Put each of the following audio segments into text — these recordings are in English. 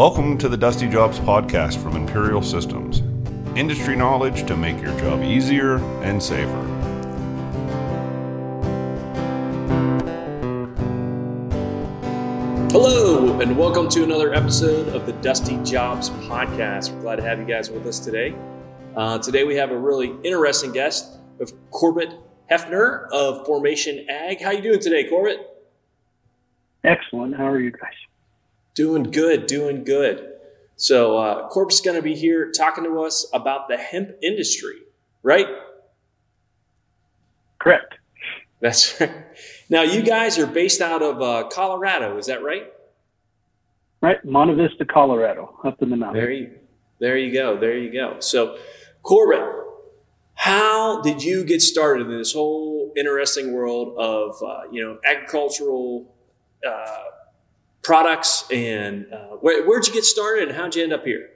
Welcome to the Dusty Jobs podcast from Imperial Systems. Industry knowledge to make your job easier and safer. Hello, and welcome to another episode of the Dusty Jobs podcast. We're glad to have you guys with us today. Uh, today we have a really interesting guest of Corbett Hefner of Formation Ag. How are you doing today, Corbett? Excellent. How are you guys? Doing good, doing good. So uh, Corbett's going to be here talking to us about the hemp industry, right? Correct. That's right. Now you guys are based out of uh, Colorado, is that right? Right, Monte Vista, Colorado, up in the mountains. There you, there you go, there you go. So, Corbett, how did you get started in this whole interesting world of uh, you know agricultural uh, products and uh, where, where'd you get started and how'd you end up here?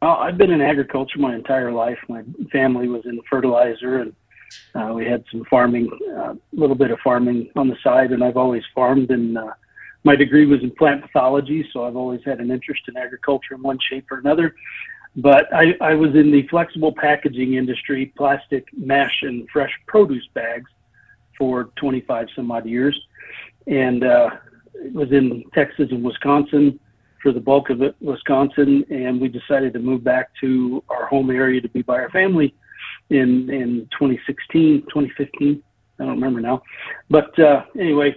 Well, I've been in agriculture my entire life. My family was in fertilizer, and uh, we had some farming, a uh, little bit of farming on the side. And I've always farmed, and uh, my degree was in plant pathology, so I've always had an interest in agriculture in one shape or another. But I, I was in the flexible packaging industry, plastic mesh and fresh produce bags for 25 some odd years. And uh, was in Texas and Wisconsin for the bulk of it, Wisconsin, and we decided to move back to our home area to be by our family in in 2016, 2015. I don't remember now, but uh, anyway,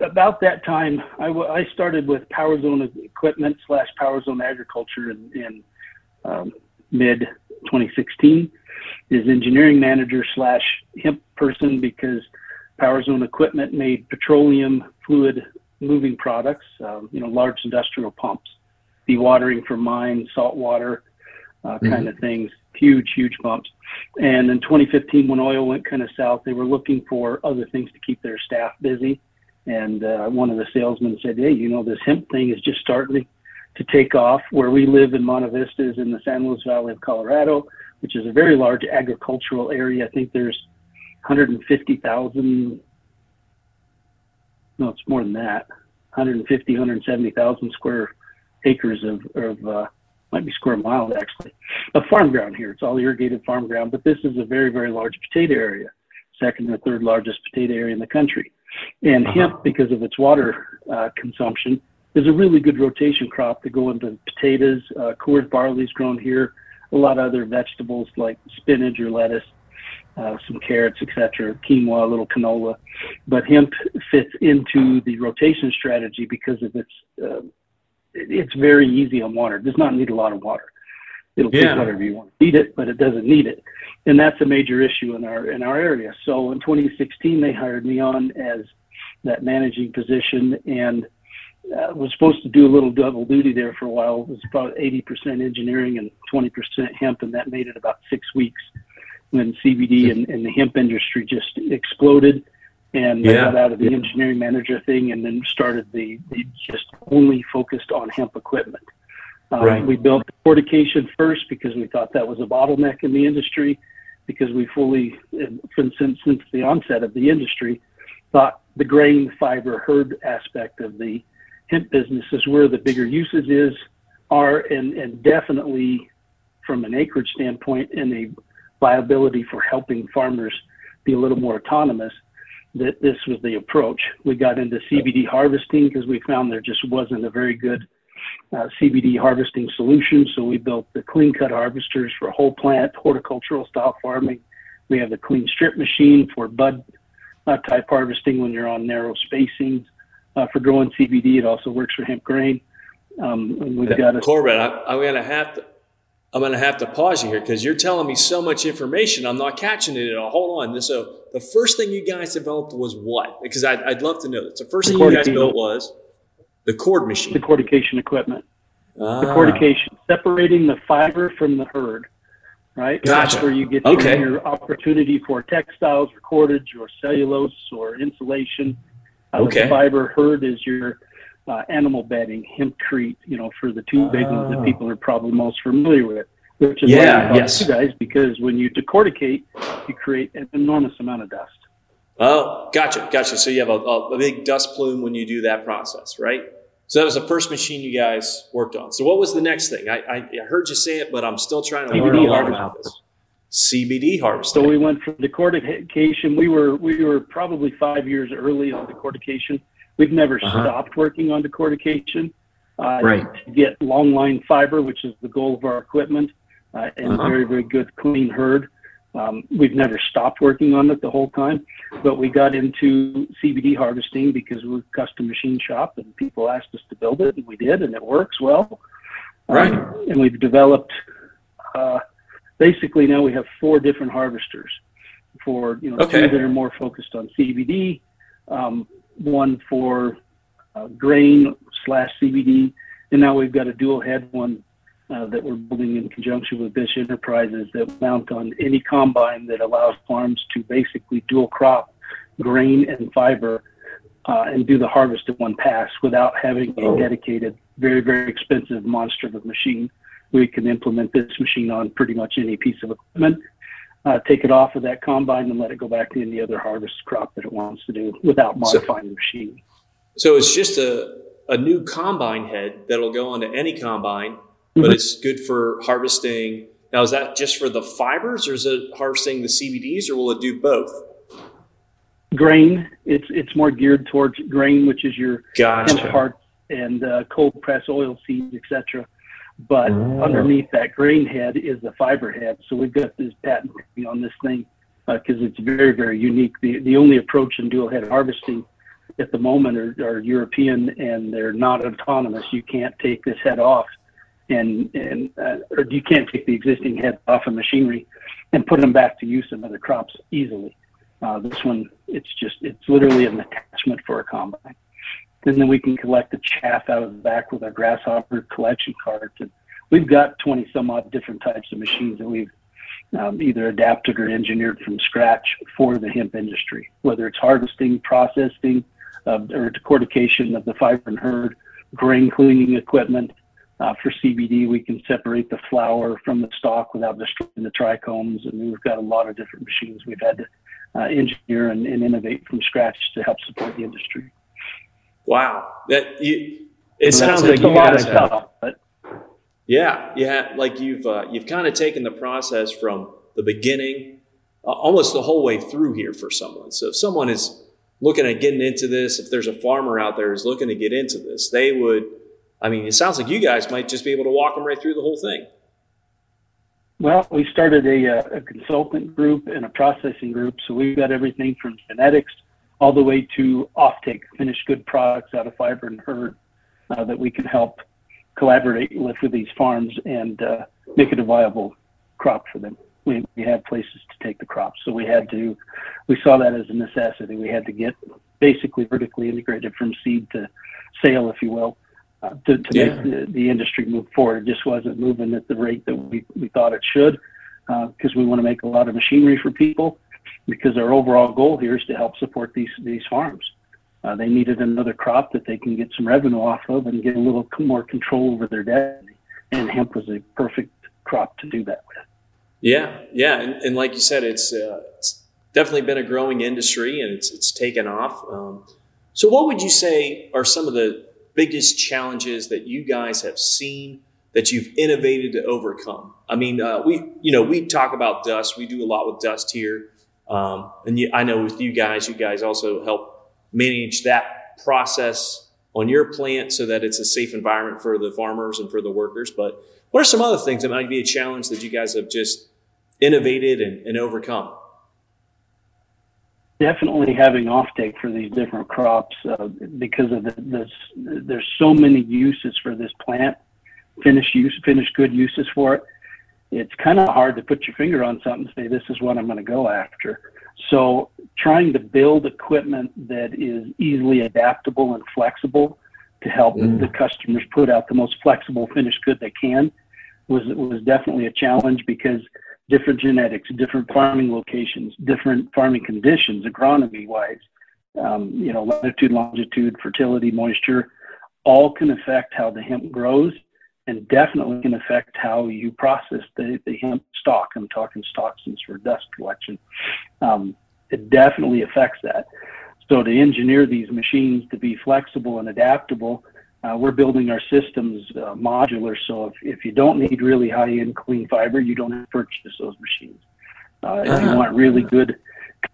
about that time, I, w- I started with Power Zone Equipment slash Power Zone Agriculture in, in um, mid 2016. Is engineering manager slash hemp person because Power Zone Equipment made petroleum fluid moving products, um, you know, large industrial pumps, dewatering for mines, salt water, uh, mm-hmm. kind of things, huge, huge pumps. And in 2015, when oil went kind of south, they were looking for other things to keep their staff busy. And uh, one of the salesmen said, "Hey, you know, this hemp thing is just starting to take off. Where we live in Monte Vista is in the San Luis Valley of Colorado, which is a very large agricultural area. I think there's 150,000, no, it's more than that, 150, 170,000 square acres of, of uh, might be square miles actually, of farm ground here. It's all irrigated farm ground, but this is a very, very large potato area, second or third largest potato area in the country. And uh-huh. hemp, because of its water uh, consumption, is a really good rotation crop to go into potatoes. Uh, Coors barley is grown here. A lot of other vegetables like spinach or lettuce uh, some carrots, etc., quinoa, a little canola. But hemp fits into the rotation strategy because of its uh, it's very easy on water. It does not need a lot of water. It'll yeah. take whatever you want to feed it, but it doesn't need it, and that's a major issue in our in our area. So in 2016, they hired me on as that managing position and. Uh, was supposed to do a little double duty there for a while. It was about 80% engineering and 20% hemp, and that made it about six weeks when CBD and, and the hemp industry just exploded and yeah. got out of the engineering manager thing and then started the, the just only focused on hemp equipment. Um, right. We built cortication first because we thought that was a bottleneck in the industry because we fully, since, since the onset of the industry, thought the grain fiber hurd aspect of the hemp business is where the bigger uses is are and, and definitely from an acreage standpoint and a viability for helping farmers be a little more autonomous, that this was the approach. We got into CBD harvesting because we found there just wasn't a very good uh, CBD harvesting solution. So we built the clean cut harvesters for whole plant horticultural style farming. We have the clean strip machine for bud uh, type harvesting when you're on narrow spacings. Uh, for growing CBD, it also works for hemp grain. Um, we've got a Corbett. I, am going to have to I'm going to have to pause you here because you're telling me so much information. I'm not catching it at all. Hold on. So the first thing you guys developed was what? Because I'd, I'd love to know that. So the first thing you guys built was the cord machine. The cordication equipment. Ah. The cordication, separating the fiber from the hurd, right? Gotcha. That's where you get okay. your opportunity for textiles or cordage or cellulose or insulation. okay. The fiber hurd is your uh, animal bedding, hempcrete, you know, for the two big ones that oh. people are probably most familiar with. Which is yeah, yes. you guys, because when you decorticate, you create an enormous amount of dust. Oh, gotcha, gotcha. So you have a, a, big dust plume when you do that process, right? So that was the first machine you guys worked on. So what was the next thing? I, I, I heard you say it, but I'm still trying to learn CBD all about this. CBD harvesting. So we went from decortication. We were we were probably five years early on decortication. We've never Uh-huh. stopped working on decortication. Uh, Right. To get long line fiber, which is the goal of our equipment, uh, and Uh-huh. very very good clean hurd. Um, we've never stopped working on it the whole time, but we got into CBD harvesting because we're a custom machine shop and people asked us to build it, and we did, and it works well. Um, Right. and we've developed. Uh, basically, now we have four different harvesters. For you know, Okay. two that are more focused on CBD, um, one for uh, grain slash CBD, and now we've got a dual head one uh, that we're building in conjunction with Bish Enterprises that mount on any combine that allows farms to basically dual crop grain and fiber uh, and do the harvest in one pass without having a Oh. dedicated, very, very expensive monster of a machine. We can implement this machine on pretty much any piece of equipment, uh, take it off of that combine and let it go back to any other harvest crop that it wants to do without modifying the machine. So it's just a, a new combine head that'll go onto any combine, but Mhm. it's good for harvesting. Now, is that just for the fibers or is it harvesting the CBDs or will it do both? Grain, it's it's more geared towards grain, which is your hemp Gotcha. parts and uh, cold press oil seeds, etc. But Oh. underneath that grain head is the fiber head. So we've got this patent on this thing because it's very, very unique. The the only approach in dual head harvesting at the moment are, are European and they're not autonomous. You can't take this head off and and uh, or you can't take the existing head off of machinery and put them back to use in other crops easily. Uh, this one, it's just it's literally an attachment for a combine and then we can collect the chaff out of the back with our grasshopper collection cart. And we've got 20 some odd different types of machines that we've um, either adapted or engineered from scratch for the hemp industry, whether it's harvesting, processing, uh, or decortication of the fiber and hurd, grain cleaning equipment. Uh, for CBD, we can separate the flower from the stalk without destroying the trichomes, and we've got a lot of different machines we've had to uh, engineer and, and innovate from scratch to help support the industry. Wow. That you, it sounds like a you lot of stuff, but yeah, yeah, like you've uh, you've kind of taken the process from the beginning, uh, almost the whole way through here for someone. So if someone is looking at getting into this, if there's a farmer out there who's looking to get into this, they would. I mean, it sounds like you guys might just be able to walk them right through the whole thing. Well, we started a, uh, a consultant group and a processing group. So we've got everything from genetics all the way to offtake, finished good products out of fiber and hurd uh, that we can help collaborate with with these farms and uh, make it a viable crop for them. We, we have places to take the crops. So we had to, we saw that as a necessity. We had to get basically vertically integrated from seed to sale, if you will, uh, to, to Yeah. make the, the industry move forward. It just wasn't moving at the rate that we, we thought it should because we want to make a lot of machinery for people because our overall goal here is to help support these, these farms. Uh, they needed another crop that they can get some revenue off of and get a little more control over their destiny. And hemp was a perfect crop to do that with. Yeah, yeah, and, and like you said, it's uh, it's definitely been a growing industry, and it's it's taken off. Um, so, what would you say are some of the biggest challenges that you guys have seen that you've innovated to overcome? I mean, uh, we you know we talk about dust. We do a lot with dust here, um, and you, I know with you guys, you guys also help manage that process on your plant so that it's a safe environment for the farmers and for the workers. But what are some other things that might be a challenge that you guys have just innovated and, and overcome? definitely having offtake for these different crops uh, because of the. There's so many uses for this plant, finished use, finished good uses for it. It's kind of hard to put your finger on something and say this is what I'm going to go after. So trying to build equipment that is easily adaptable and flexible to help Mm. the customers put out the most flexible finished good they can was was definitely a challenge because different genetics, different farming locations, different farming conditions, agronomy wise, um, you know, latitude, longitude, fertility, moisture, all can affect how the hemp grows and definitely can affect how you process the, the hemp stalk. I'm talking toxins for dust collection. Um, it definitely affects that. So to engineer these machines to be flexible and adaptable uh, we're building our systems uh, modular. So if, if you don't need really high end clean fiber, you don't have to purchase those machines. Uh, if you uh-huh. want really good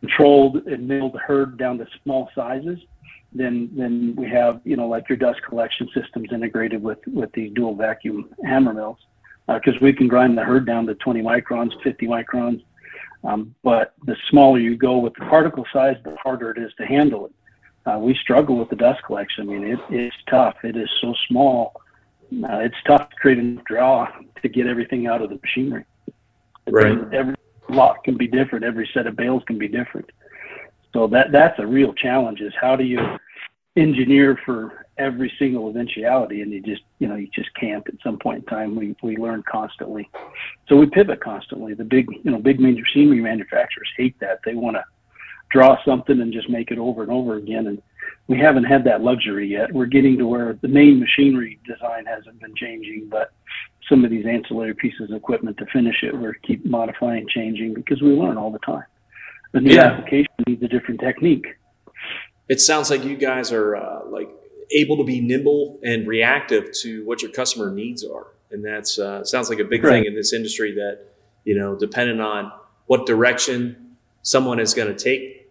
controlled and milled hurd down to small sizes, then then we have you know like your dust collection systems integrated with with the dual vacuum hammer mills because uh, we can grind the hurd down to 20 microns, 50 microns. Um, but the smaller you go with the particle size, the harder it is to handle it. Uh, we struggle with the dust collection. I mean, it, it's tough. It is so small. Uh, it's tough to create a draw to get everything out of the machinery. Right. Every lot can be different. Every set of bales can be different. So that that's a real challenge. Is how do you engineer for every single eventuality? And you just you know you just can't at some point in time. We we learn constantly. So we pivot constantly. The big you know big machinery manufacturers hate that. They want to draw something and just make it over and over again. And we haven't had that luxury yet. We're getting to where the main machinery design hasn't been changing but some of these ancillary pieces of equipment to finish it we're keep modifying changing because we learn all the time the new yeah. application needs a different technique it sounds like you guys are uh, like able to be nimble and reactive to what your customer needs are, and that's uh, sounds like a big right. thing in this industry. That you know, depending on what direction someone is going to take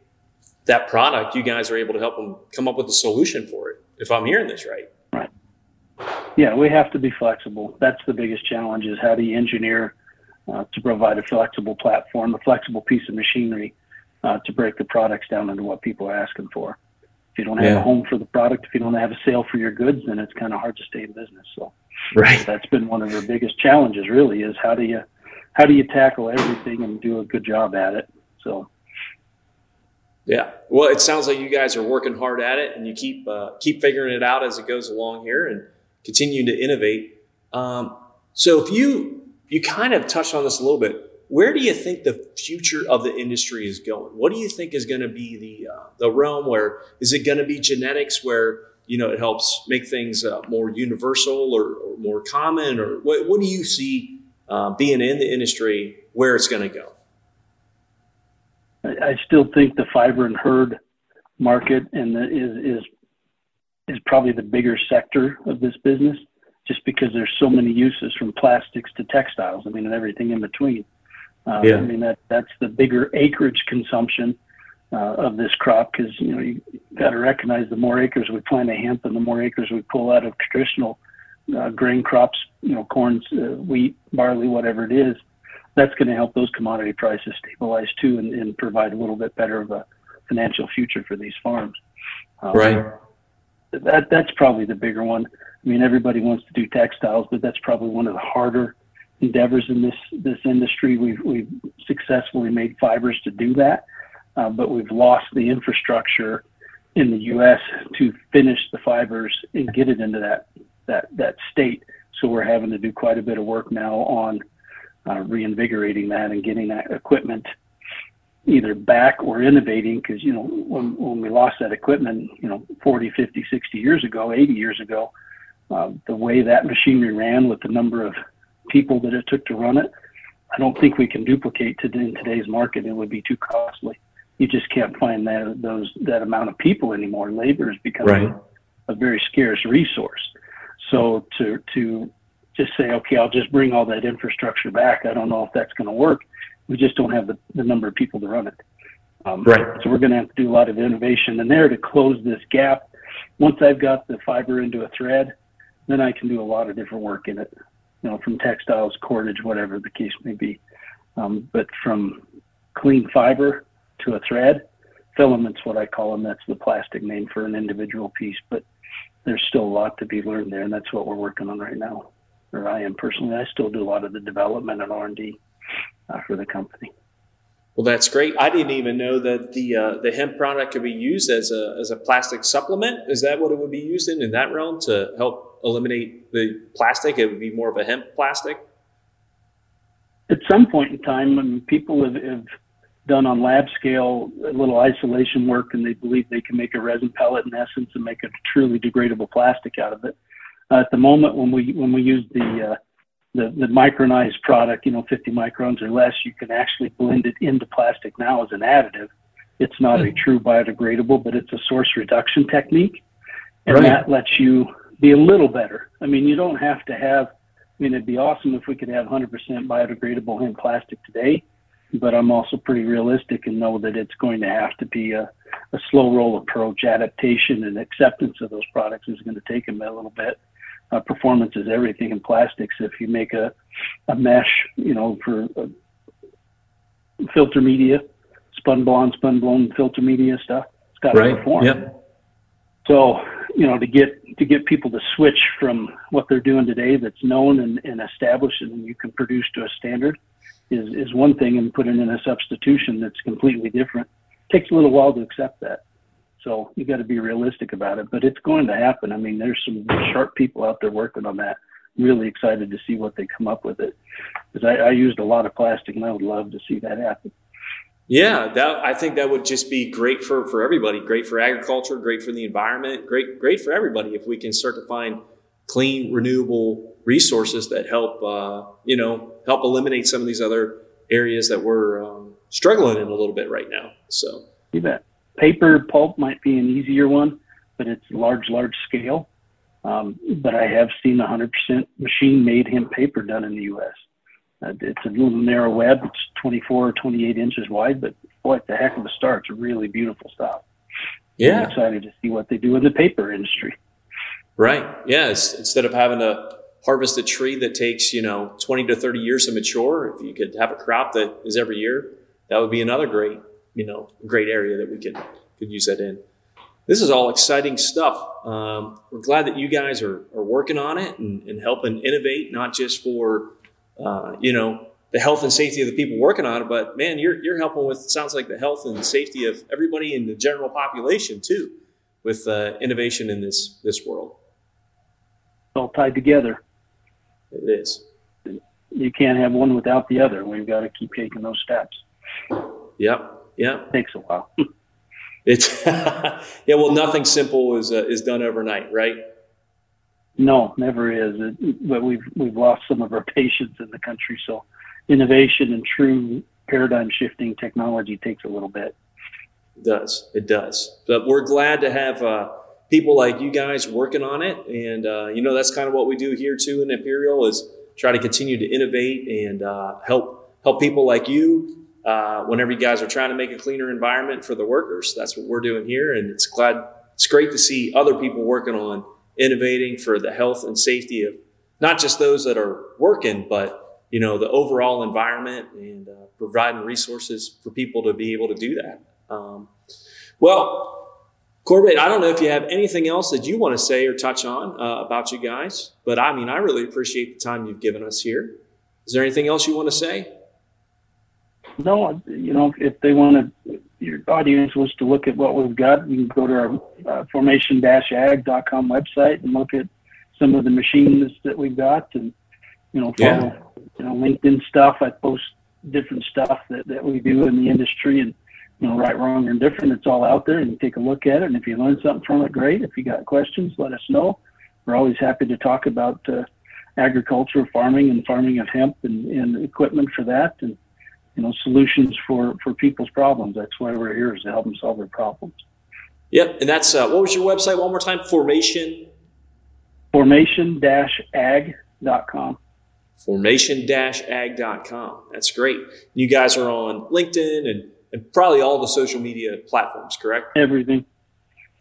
that product, you guys are able to help them come up with a solution for it. If I'm hearing this right. Right. Yeah, we have to be flexible. That's the biggest challenge: is how do you engineer uh, to provide a flexible platform, a flexible piece of machinery uh, to break the products down into what people are asking for. If you don't have yeah. a home for the product, if you don't have a sale for your goods, then it's kind of hard to stay in business. So, right, that's been one of our biggest challenges. Really, is how do you how do you tackle everything and do a good job at it? So, yeah. Well, it sounds like you guys are working hard at it, and you keep uh, keep figuring it out as it goes along here, and continuing to innovate. Um, so, if you you kind of touched on this a little bit, where do you think the future of the industry is going? What do you think is going to be the uh, the realm where is it going to be genetics where you know it helps make things uh, more universal or, or, more common or what, what do you see uh, being in the industry where it's going to go? I still think the fiber and hurd market and the, is is is probably the bigger sector of this business just because there's so many uses from plastics to textiles. I mean, and everything in between. Um, yeah. I mean that that's the bigger acreage consumption uh, of this crop because you know you got to recognize the more acres we plant of hemp and the more acres we pull out of traditional uh, grain crops, you know, corn, uh, wheat, barley, whatever it is, that's going to help those commodity prices stabilize too and, and, provide a little bit better of a financial future for these farms. Um, right. That that's probably the bigger one. I mean, everybody wants to do textiles, but that's probably one of the harder endeavors in this this industry. We've we've successfully made fibers to do that, uh, but we've lost the infrastructure in the U.S. to finish the fibers and get it into that that that state. So we're having to do quite a bit of work now on uh, reinvigorating that and getting that equipment either back or innovating because you know when, when we lost that equipment you know 40 50 60 years ago 80 years ago uh, the way that machinery ran with the number of people that it took to run it, I don't think we can duplicate to in today's market. It would be too costly. You just can't find that those that amount of people anymore. Labor is becoming right. a, a very scarce resource. So to to just say, okay, I'll just bring all that infrastructure back. I don't know if that's going to work. We just don't have the, the number of people to run it. Um, right. So we're going to have to do a lot of innovation in there to close this gap. Once I've got the fiber into a thread, then I can do a lot of different work in it you know, from textiles, cordage, whatever the case may be. Um, but from clean fiber to a thread, filament's what I call them. That's the plastic name for an individual piece. But there's still a lot to be learned there, and that's what we're working on right now. Or I am personally. I still do a lot of the development and R and D uh, for the company. Well, that's great. I didn't even know that the uh, the hemp product could be used as a as a plastic supplement. Is that what it would be used in in that realm to help eliminate the plastic? It would be more of a hemp plastic. At some point in time, when people have, have done on lab scale a little isolation work, and they believe they can make a resin pellet in essence and make a truly degradable plastic out of it. Uh, at the moment, when we when we use the uh, the, the micronized product, you know, 50 microns or less, you can actually blend it into plastic now as an additive. It's not a hmm. true biodegradable, but it's a source reduction technique, and right. that lets you be a little better. I mean, you don't have to have. I mean, it'd be awesome if we could have 100% biodegradable hemp plastic today, but I'm also pretty realistic and know that it's going to have to be a, a slow roll approach. Adaptation and acceptance of those products is going to take them a little bit. Uh, performance is everything in plastics. If you make a, a mesh, you know, for uh, filter media, spun blonde, spun blown filter media stuff, it's got to right. perform. Yep. So, you know, to get to get people to switch from what they're doing today that's known and, and established and you can produce to a standard is, is one thing and putting in a substitution that's completely different. Takes a little while to accept that. So you got to be realistic about it, but it's going to happen. I mean, there's some sharp people out there working on that. Really excited to see what they come up with it because I, I used a lot of plastic and I would love to see that happen. Yeah, that I think that would just be great for, for everybody. Great for agriculture, great for the environment, great great for everybody if we can start to find clean, renewable resources that help uh, you know help eliminate some of these other areas that we're um, struggling in a little bit right now. So you bet. Paper pulp might be an easier one, but it's large, large scale. Um, but I have seen 100% machine-made hemp paper done in the U.S. Uh, it's a little narrow web. It's 24 or 28 inches wide, but what the heck of a start. It's a really beautiful stuff. Yeah. I'm excited to see what they do in the paper industry. Right. Yeah. instead of having to harvest a tree that takes, you know, 20 to 30 years to mature, if you could have a crop that is every year, that would be another great, you know, great area that we could, could use that in. This is all exciting stuff. Um, we're glad that you guys are, are working on it and, and helping innovate, not just for uh, you know, the health and safety of the people working on it, but man, you're, you're helping with, sounds like the health and safety of everybody in the general population too, with uh, innovation in this, this world. It's all tied together. It is. You can't have one without the other. We've got to keep taking those steps. Yep. Yep. It takes a while. it's yeah. Well, nothing simple is uh, is done overnight, right? No, never is. It, but we've we've lost some of our patience in the country. So innovation and true paradigm shifting technology takes a little bit. It does. It does. But we're glad to have uh, people like you guys working on it, and uh, you know that's kind of what we do here too in Imperial is try to continue to innovate and uh, help help people like you. Uh, whenever you guys are trying to make a cleaner environment for the workers, that's what we're doing here, and it's glad it's great to see other people working on innovating for the health and safety of not just those that are working, but you know the overall environment and uh, providing resources for people to be able to do that. Um, well, Corbett, I don't know if you have anything else that you want to say or touch on uh, about you guys, but I mean, I really appreciate the time you've given us here. Is there anything else you want to say? No, you know, if they want to your audience was to look at what we've got, you can go to our uh, formation-ag.com website and look at some of the machines that we've got and, you know, follow, yeah. you know, LinkedIn stuff. I post different stuff that, that we do in the industry and, you know, right, wrong, or indifferent. It's all out there and you take a look at it. And if you learn something from it, great. If you got questions, let us know. We're always happy to talk about uh, agriculture, farming, and farming of hemp and, and equipment for that. And, you know solutions for for people's problems. That's why we're here is to help them solve their problems. Yep, and that's uh, what was your website one more time? Formation. Formation-ag.com. Formation-ag.com. That's great. You guys are on LinkedIn and, and probably all the social media platforms, correct? Everything.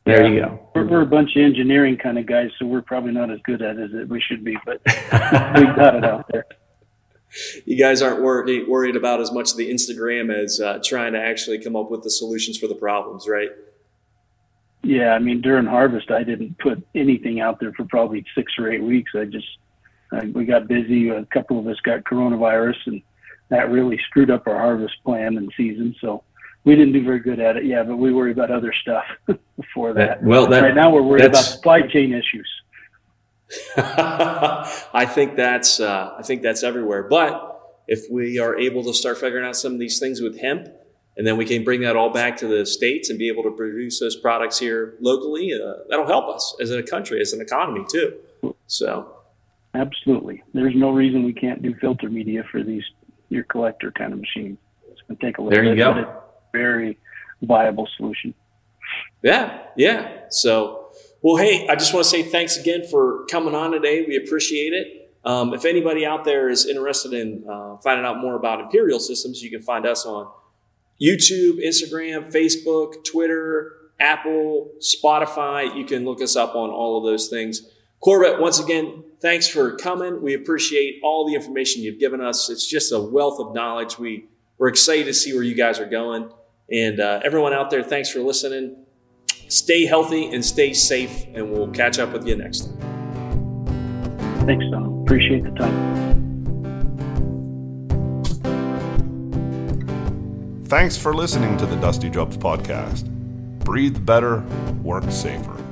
There yeah. you go. We're, we're, a bunch of engineering kind of guys, so we're probably not as good at it as we should be, but we've got it out there you guys aren't worried worried about as much the Instagram as uh, trying to actually come up with the solutions for the problems, right? Yeah, I mean during harvest, I didn't put anything out there for probably six or eight weeks. I just I, we got busy. A couple of us got coronavirus, and that really screwed up our harvest plan and season. So we didn't do very good at it. Yeah, but we worry about other stuff before that. Well, that, right now we're worried about supply chain issues. I think that's uh, I think that's everywhere. But if we are able to start figuring out some of these things with hemp, and then we can bring that all back to the states and be able to produce those products here locally, uh, that'll help us as a country, as an economy too. So, absolutely, there's no reason we can't do filter media for these your collector kind of machines. It's going to take a little there you bit, go. but it's a very viable solution. Yeah, yeah. So Well, hey, I just want to say thanks again for coming on today. We appreciate it. Um, if anybody out there is interested in uh, finding out more about Imperial Systems, you can find us on YouTube, Instagram, Facebook, Twitter, Apple, Spotify. You can look us up on all of those things. Corbett, once again, thanks for coming. We appreciate all the information you've given us. It's just a wealth of knowledge. We, we're excited to see where you guys are going. And uh, everyone out there, thanks for listening. Stay healthy and stay safe, and we'll catch up with you next time. Thanks, Tom. Appreciate the time. Thanks for listening to the Dusty Jobs podcast. Breathe better, work safer.